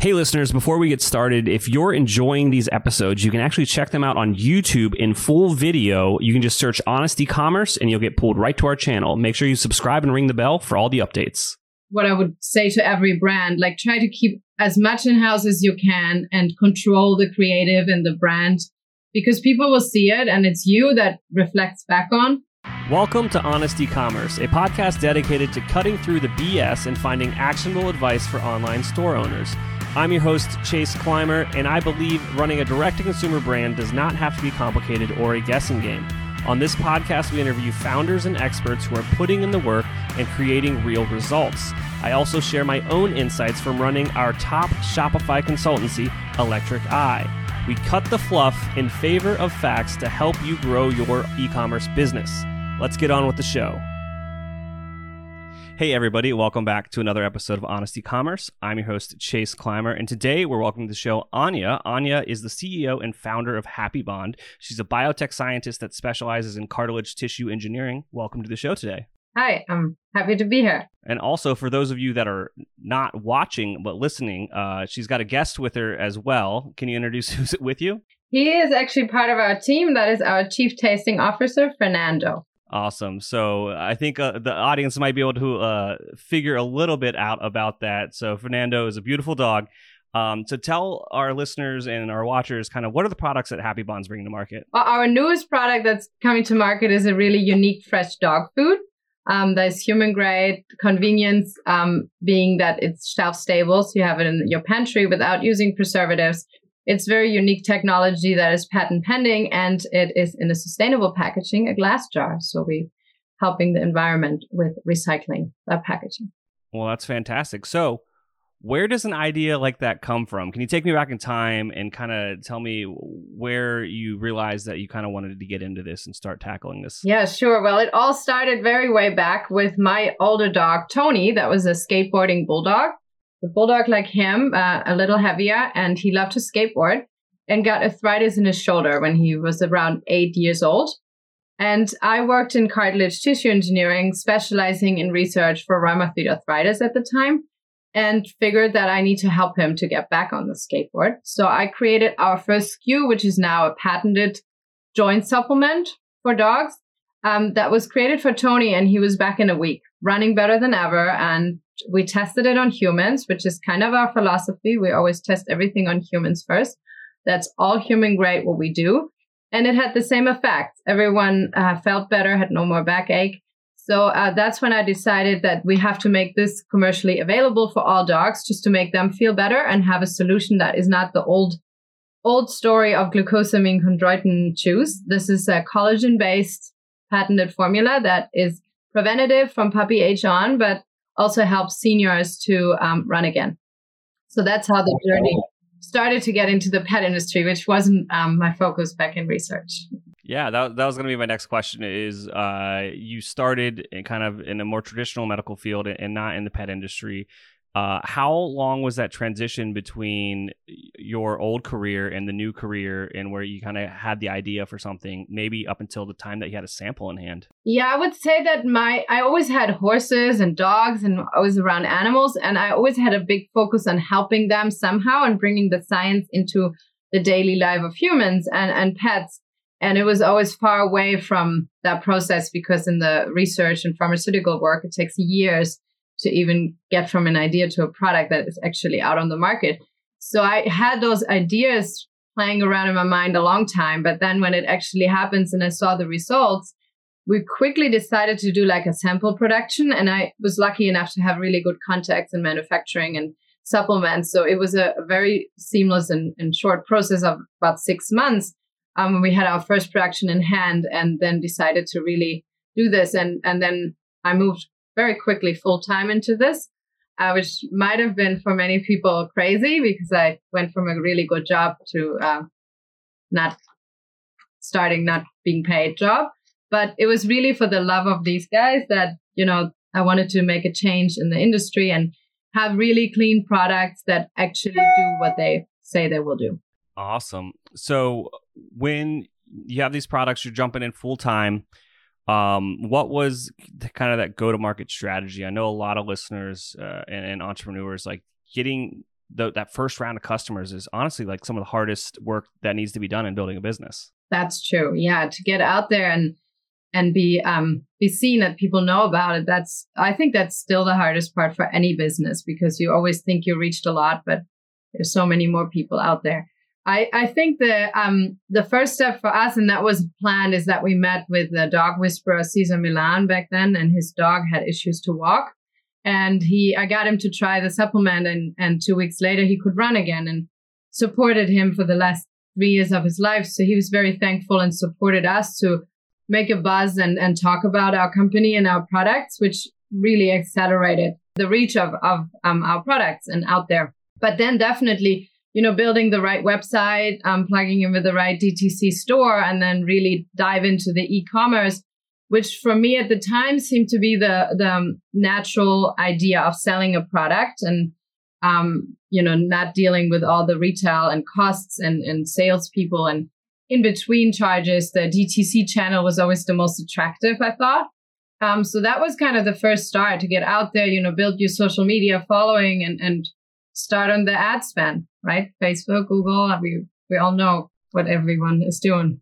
Hey, listeners, before we get started, if you're enjoying these episodes, you can actually check them out on YouTube in full video. You can just search Honest E-commerce and you'll get pulled right to our channel. Make sure you subscribe and ring the bell for all the updates. What I would say to every brand, like try to keep as much in house as you can and control the creative and the brand because people will see it and it's you that reflects back on. Welcome to Honest E-commerce, a podcast dedicated to cutting through the BS and finding actionable advice for online store owners. I'm your host, Chase Clymer, and I believe running a direct to consumer brand does not have to be complicated or a guessing game. On this podcast, we interview founders and experts who are putting in the work and creating real results. I also share my own insights from running our top Shopify consultancy, Electric Eye. We cut the fluff in favor of facts to help you grow your e commerce business. Let's get on with the show. Hey, everybody, welcome back to another episode of Honest E-commerce. I'm your host, Chase Clymer, and today we're welcoming to the show Anja. Anja is the CEO and founder of Happy Bond. She's a biotech scientist that specializes in cartilage tissue engineering. Welcome to the show today. Hi, I'm happy to be here. And also, for those of you that are not watching but listening, uh, she's got a guest with her as well. Can you introduce who's with you? He is actually part of our team. That is our chief tasting officer, Fernando. Awesome. So I think uh, the audience might be able to uh, figure a little bit out about that. So Fernando is a beautiful dog. Um, to tell our listeners and our watchers kind of what are the products that Happy Bond's bringing to market? Well, our newest product that's coming to market is a really unique fresh dog food. Um, that is human grade convenience, um, being that it's shelf stable, so you have it in your pantry without using preservatives. It's very unique technology that is patent pending and it is in a sustainable packaging, a glass jar. So we helping the environment with recycling that packaging. Well, that's fantastic. So where does an idea like that come from? Can you take me back in time and kind of tell me where you realized that you kind of wanted to get into this and start tackling this? Yeah, sure. Well, it all started very way back with my older dog, Tony, that was a skateboarding bulldog the bulldog like him, uh, a little heavier, and he loved to skateboard and got arthritis in his shoulder when he was around eight years old. And I worked in cartilage tissue engineering, specializing in research for rheumatoid arthritis at the time, and figured that I need to help him to get back on the skateboard. So I created our first SKU, which is now a patented joint supplement for dogs. Um, that was created for Tony, and he was back in a week, running better than ever and we tested it on humans, which is kind of our philosophy. We always test everything on humans first. That's all human grade what we do. And it had the same effect. Everyone uh, felt better, had no more backache. So uh, that's when I decided that we have to make this commercially available for all dogs just to make them feel better and have a solution that is not the old old story of glucosamine chondroitin chews. This is a collagen based patented formula that is preventative from puppy age on, but also helps seniors to um, run again. So that's how the journey started to get into the pet industry, which wasn't um, my focus back in research. Yeah, that, that was going to be my next question. Is uh, you started in kind of in a more traditional medical field and not in the pet industry. Uh, how long was that transition between your old career and the new career, and where you kind of had the idea for something, maybe up until the time that you had a sample in hand? Yeah, I would say that my I always had horses and dogs, and I was around animals, and I always had a big focus on helping them somehow and bringing the science into the daily life of humans and and pets. And it was always far away from that process because in the research and pharmaceutical work, it takes years to even get from an idea to a product that is actually out on the market. So I had those ideas playing around in my mind a long time. But then when it actually happens and I saw the results, we quickly decided to do like a sample production. And I was lucky enough to have really good contacts in manufacturing and supplements. So it was a, very seamless and, and, short process of about six months. Um, we had our first production in hand and then decided to really do this. And, and then I moved very quickly full time into this, uh, which might have been for many people crazy because I went from a really good job to uh, not starting not being paid job. But it was really for the love of these guys that, you know, I wanted to make a change in the industry and have really clean products that actually do what they say they will do. Awesome. So when you have these products, you're jumping in full time um, what was the, kind of that go to market strategy? I know a lot of listeners uh, and, and, entrepreneurs like getting the, that first round of customers is honestly like some of the hardest work that needs to be done in building a business. That's true. Yeah, to get out there and and be um be seen that people know about it. That's I think that's still the hardest part for any business because you always think you reached a lot, but there's so many more people out there. I, I think the um the first step for us, and that was planned, is that we met with the dog whisperer Cesar Millan back then, and his dog had issues to walk, and he I got him to try the supplement, and and two weeks later he could run again, and supported him for the last three years of his life. So he was very thankful and supported us to make a buzz and and talk about our company and our products, which really accelerated the reach of of um, our products and out there. But then definitely you know, building the right website, um, plugging in with the right DTC store, and then really dive into the e-commerce, which for me at the time seemed to be the the um, natural idea of selling a product and um, you know, not dealing with all the retail and costs and and salespeople and in between charges. The DTC channel was always the most attractive, I thought. Um, so that was kind of the first start to get out there, you know, build your social media following and and start on the ad spend, right? Facebook, Google, we we all know what everyone is doing.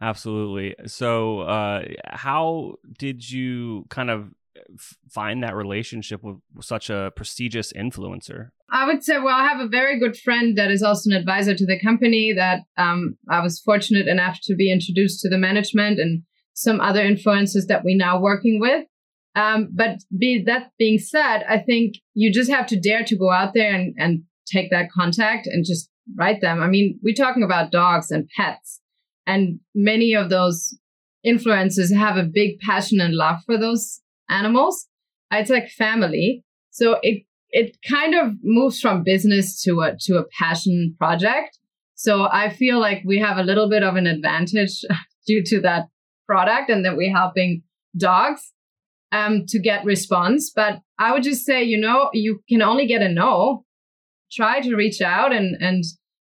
Absolutely. So, uh, how did you kind of find that relationship with such a prestigious influencer? I would say, well, I have a very good friend that is also an advisor to the company that um, I was fortunate enough to be introduced to the management and some other influencers that we're now working with. Um, but be, that being said, I think you just have to dare to go out there and, and take that contact and just write them. I mean, we're talking about dogs and pets, and many of those influencers have a big passion and love for those animals. It's like family. So it it kind of moves from business to a to a passion project. So I feel like we have a little bit of an advantage due to that product and that we're helping dogs um, to get response. But I would just say, you know, you can only get a no. Try to reach out, and and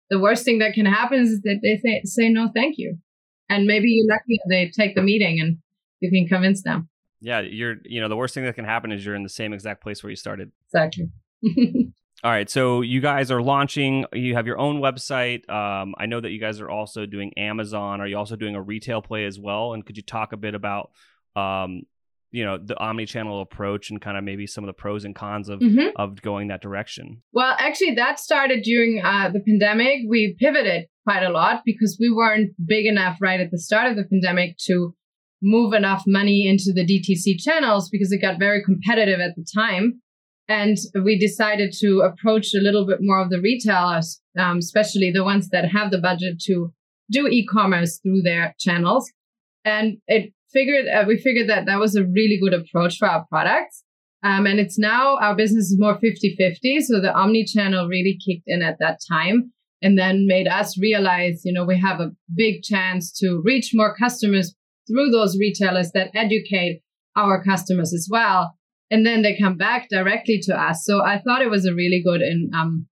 the worst thing that can happen is that they say, say no, thank you, and maybe you're lucky they take the meeting and you can convince them. Yeah, you're. You know, the worst thing that can happen is you're in the same exact place where you started. Exactly. All right, so you guys are launching. You have your own website. Um, I know that you guys are also doing Amazon. Are you also doing a retail play as well? And could you talk a bit about um, you know the omni-channel approach and kind of maybe some of the pros and cons of mm-hmm. of going that direction. Well actually that started during uh, the pandemic. We pivoted quite a lot because we weren't big enough right at the start of the pandemic to move enough money into the dtc channels because it got very competitive at the time. And we decided to approach a little bit more of the retailers um, especially the ones that have the budget to do e-commerce through their channels. And it figured uh, we figured that that was a really good approach for our products. Um, and it's now our business is more 50 50. So the omni channel really kicked in at that time and then made us realize, you know, we have a big chance to reach more customers through those retailers that educate our customers as well. And then they come back directly to us. So I thought it was a really good in, um,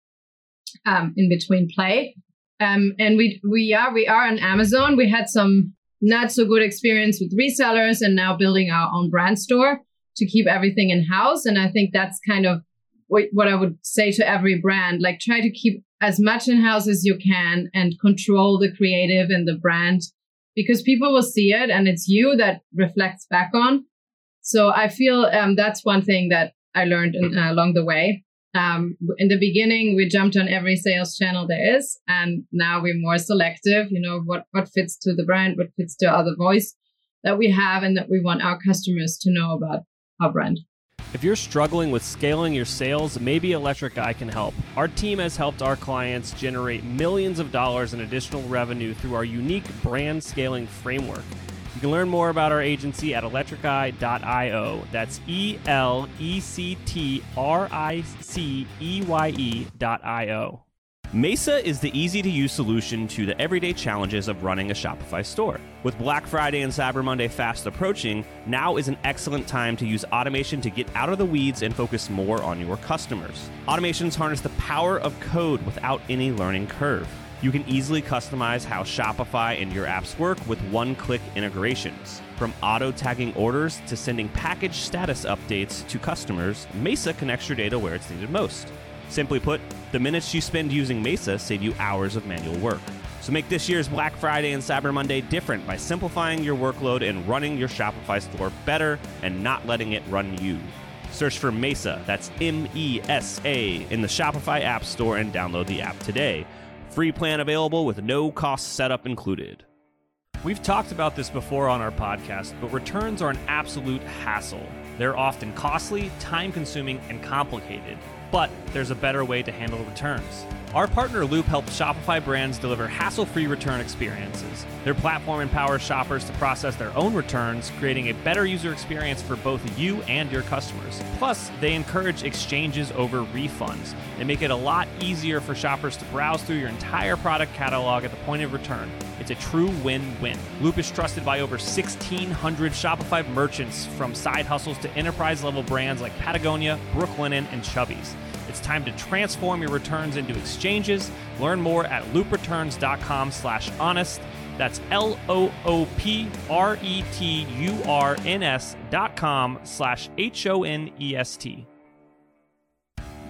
um, in between play. Um, and we, we are, we are on Amazon. We had some not so good experience with resellers and now building our own brand store to keep everything in house. And I think that's kind of what I would say to every brand like try to keep as much in house as you can and control the creative and the brand because people will see it and it's you that reflects back on. So I feel um, that's one thing that I learned in, uh, along the way. Um, in the beginning, we jumped on every sales channel there is, and now we're more selective. You know what what fits to the brand, what fits to other voice that we have, and that we want our customers to know about our brand. If you're struggling with scaling your sales, maybe Electric Eye can help. Our team has helped our clients generate millions of dollars in additional revenue through our unique brand scaling framework. You can learn more about our agency at electriceye.io. That's E L E C T R I C E Y E.io. Mesa is the easy to use solution to the everyday challenges of running a Shopify store. With Black Friday and Cyber Monday fast approaching, now is an excellent time to use automation to get out of the weeds and focus more on your customers. Automations harness the power of code without any learning curve. You can easily customize how Shopify and your apps work with one click integrations. From auto tagging orders to sending package status updates to customers, Mesa connects your data where it's needed most. Simply put, the minutes you spend using Mesa save you hours of manual work. So make this year's Black Friday and Cyber Monday different by simplifying your workload and running your Shopify store better and not letting it run you. Search for Mesa, that's M E S A, in the Shopify App Store and download the app today. Free plan available with no cost setup included. We've talked about this before on our podcast, but returns are an absolute hassle. They're often costly, time consuming, and complicated. But there's a better way to handle returns. Our partner Loop helps Shopify brands deliver hassle free return experiences. Their platform empowers shoppers to process their own returns, creating a better user experience for both you and your customers. Plus, they encourage exchanges over refunds. They make it a lot easier for shoppers to browse through your entire product catalog at the point of return. It's a true win win. Loop is trusted by over 1,600 Shopify merchants from side hustles to enterprise level brands like Patagonia, Brooklinen, and Chubbies. It's time to transform your returns into exchanges. Learn more at loopreturns.com slash honest. That's L-O-O-P-R-E-T-U-R-N-S dot com slash H-O-N-E-S-T.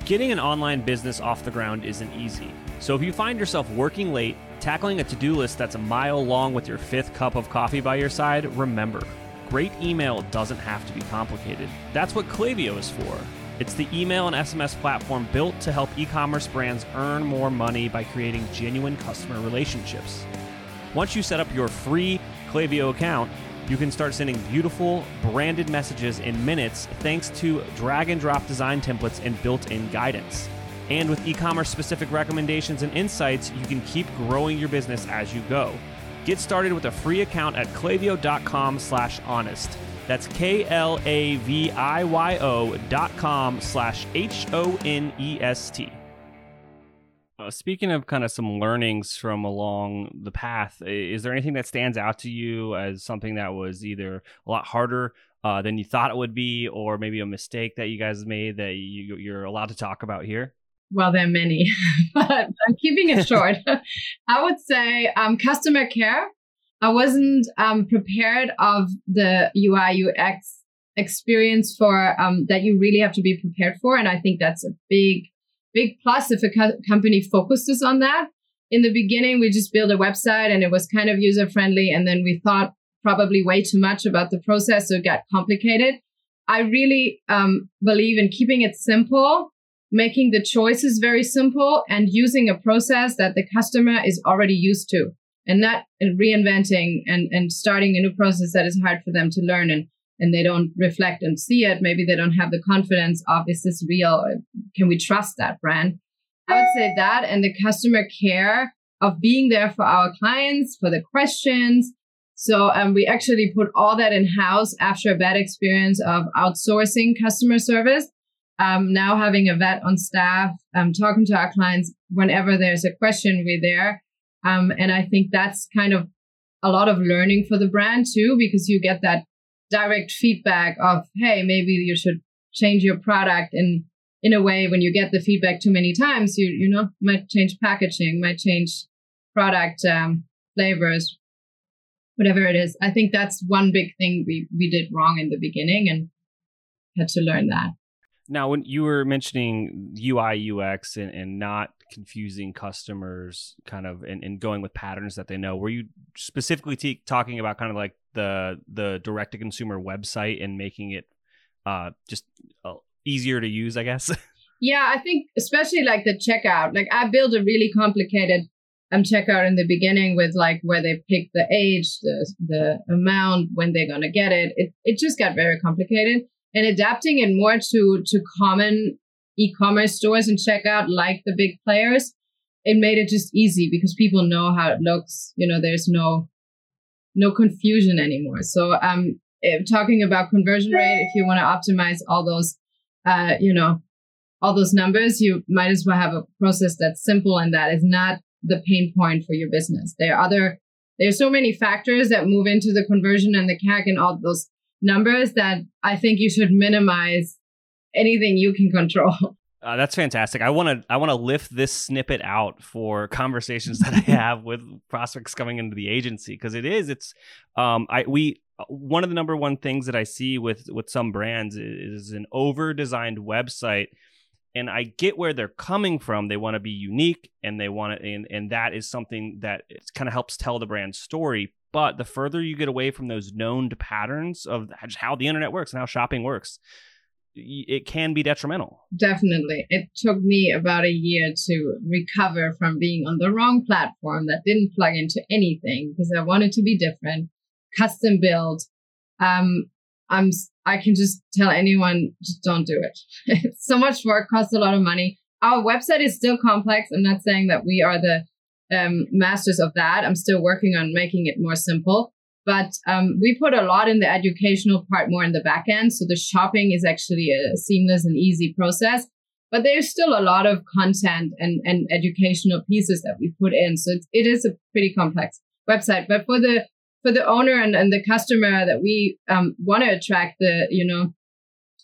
Getting an online business off the ground isn't easy. So if you find yourself working late, tackling a to-do list that's a mile long with your fifth cup of coffee by your side, remember, great email doesn't have to be complicated. That's what Klaviyo is for. It's the email and SMS platform built to help e commerce brands earn more money by creating genuine customer relationships. Once you set up your free Klaviyo account, you can start sending beautiful branded messages in minutes thanks to drag and drop design templates and built in guidance. And with e commerce specific recommendations and insights, you can keep growing your business as you go. Get started with a free account at klaviyo.com slash honest. That's K-L-A-V-I-Y-O dot com slash H-O-N-E-S-T. Uh, speaking of kind of some learnings from along the path, is there anything that stands out to you as something that was either a lot harder uh, than you thought it would be, or maybe a mistake that you guys made that you, you're allowed to talk about here? Well, there are many, but I'm keeping it short. I would say um, customer care I wasn't um, prepared of the UI UX experience for um, that you really have to be prepared for, and I think that's a big, big plus if a co- company focuses on that. In the beginning, we just built a website and it was kind of user friendly, and then we thought probably way too much about the process, so it got complicated. I really um, believe in keeping it simple, making the choices very simple, and using a process that the customer is already used to and not reinventing and, and starting a new process that is hard for them to learn and, and they don't reflect and see it. Maybe they don't have the confidence of, is this real? Can we trust that brand? I would say that and the customer care of being there for our clients, for the questions. So um, we actually put all that in house after a bad experience of outsourcing customer service. Um, now having a vet on staff, um, talking to our clients whenever there's a question, we're there. Um, and I think that's kind of a lot of learning for the brand too, because you get that direct feedback of, hey, maybe you should change your product. And in a way, when you get the feedback too many times, you, you know, might change packaging, might change product um, flavors, whatever it is. I think that's one big thing we, we did wrong in the beginning and had to learn that. Now, when you were mentioning UI, UX, and, and not confusing customers, kind of, and, and going with patterns that they know, were you specifically t- talking about kind of like the the direct to consumer website and making it uh, just uh, easier to use, I guess? yeah, I think especially like the checkout. Like I built a really complicated um checkout in the beginning with like where they pick the age, the the amount, when they're gonna get it. It it just got very complicated and adapting it more to to common e-commerce stores and checkout like the big players it made it just easy because people know how it looks you know there's no no confusion anymore. So um talking about conversion rate if you want to optimize all those uh you know all those numbers you might as well have a process that's simple and that is not the pain point for your business. There are other there's so many factors that move into the conversion and the CAC and all those numbers that I think you should minimize anything you can control. Uh, that's fantastic. I want to I want to lift this snippet out for conversations that I have with prospects coming into the agency because it is it's um I we one of the number one things that I see with with some brands is, is an over designed website and I get where they're coming from. They want to be unique and they want to, and, and that is something that kind of helps tell the brand story. But the further you get away from those known patterns of how the internet works and how shopping works, it can be detrimental. Definitely. It took me about a year to recover from being on the wrong platform that didn't plug into anything because I wanted to be different, custom built. Um, I'm I can just tell anyone just don't do it. it's so much work, costs a lot of money. Our website is still complex. I'm not saying that we are the um, masters of that. I'm still working on making it more simple. But um, we put a lot in the educational part more in the back end. So the shopping is actually a seamless and easy process. But there's still a lot of content and, and educational pieces that we put in. So it's, it is a pretty complex website. But for the for the owner and, and the customer that we um, want to attract the you know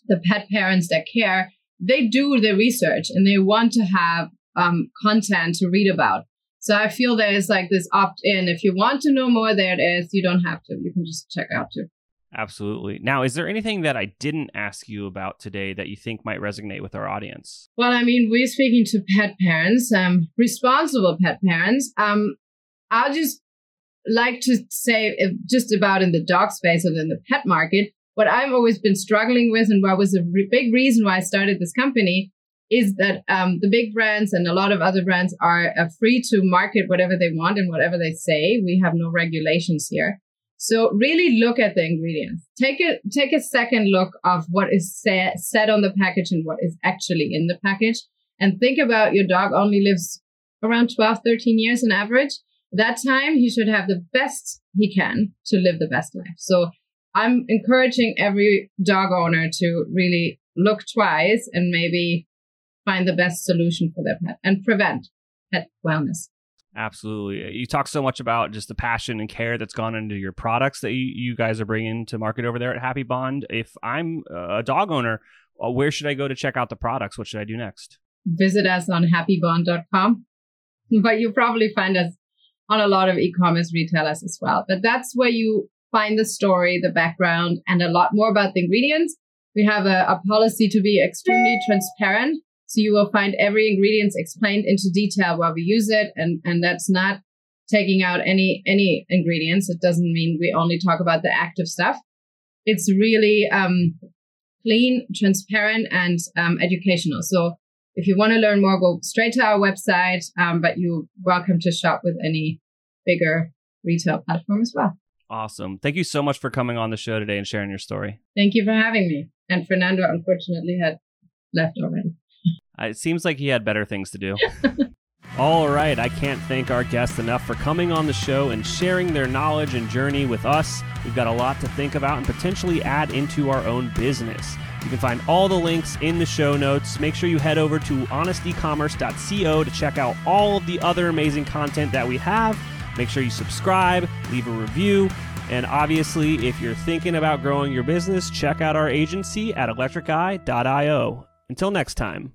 the pet parents that care they do the research and they want to have um, content to read about so i feel there's like this opt-in if you want to know more there it is you don't have to you can just check out too Absolutely. Now, is there anything that I didn't ask you about today that you think might resonate with our audience? Well, I mean, we're speaking to pet parents, um, responsible pet parents. Um, I'll just like to say just about in the dog space and in the pet market, what I've always been struggling with and what was a re- big reason why I started this company is that um, the big brands and a lot of other brands are uh, free to market whatever they want and whatever they say. We have no regulations here. So really look at the ingredients. Take a take a second look of what is sa- said on the package and what is actually in the package and think about your dog only lives around 12 13 years on average that time he should have the best he can to live the best life. So I'm encouraging every dog owner to really look twice and maybe find the best solution for their pet and prevent pet wellness. Absolutely. You talk so much about just the passion and care that's gone into your products that you, you guys are bringing to market over there at Happy Bond. If I'm a dog owner, uh, where should I go to check out the products? What should I do next? Visit us on happybond.com. But you probably find us on a lot of e-commerce retailers as well. But that's where you find the story, the background, and a lot more about the ingredients. We have a, a policy to be extremely transparent. So you will find every ingredient explained into detail while we use it. And, and that's not taking out any, any ingredients. It doesn't mean we only talk about the active stuff. It's really, um, clean, transparent, and um, educational. So if you want to learn more, go straight to our website. Um, but you're welcome to shop with any bigger retail platform as well. Awesome. Thank you so much for coming on the show today and sharing your story. Thank you for having me. And Fernando unfortunately had left already. Uh, it seems like he had better things to do. All right, I can't thank our guests enough for coming on the show and sharing their knowledge and journey with us. We've got a lot to think about and potentially add into our own business. You can find all the links in the show notes. Make sure you head over to honestecommerce.co to check out all of the other amazing content that we have. Make sure you subscribe, leave a review, and obviously, if you're thinking about growing your business, check out our agency at electriceye.io. Until next time.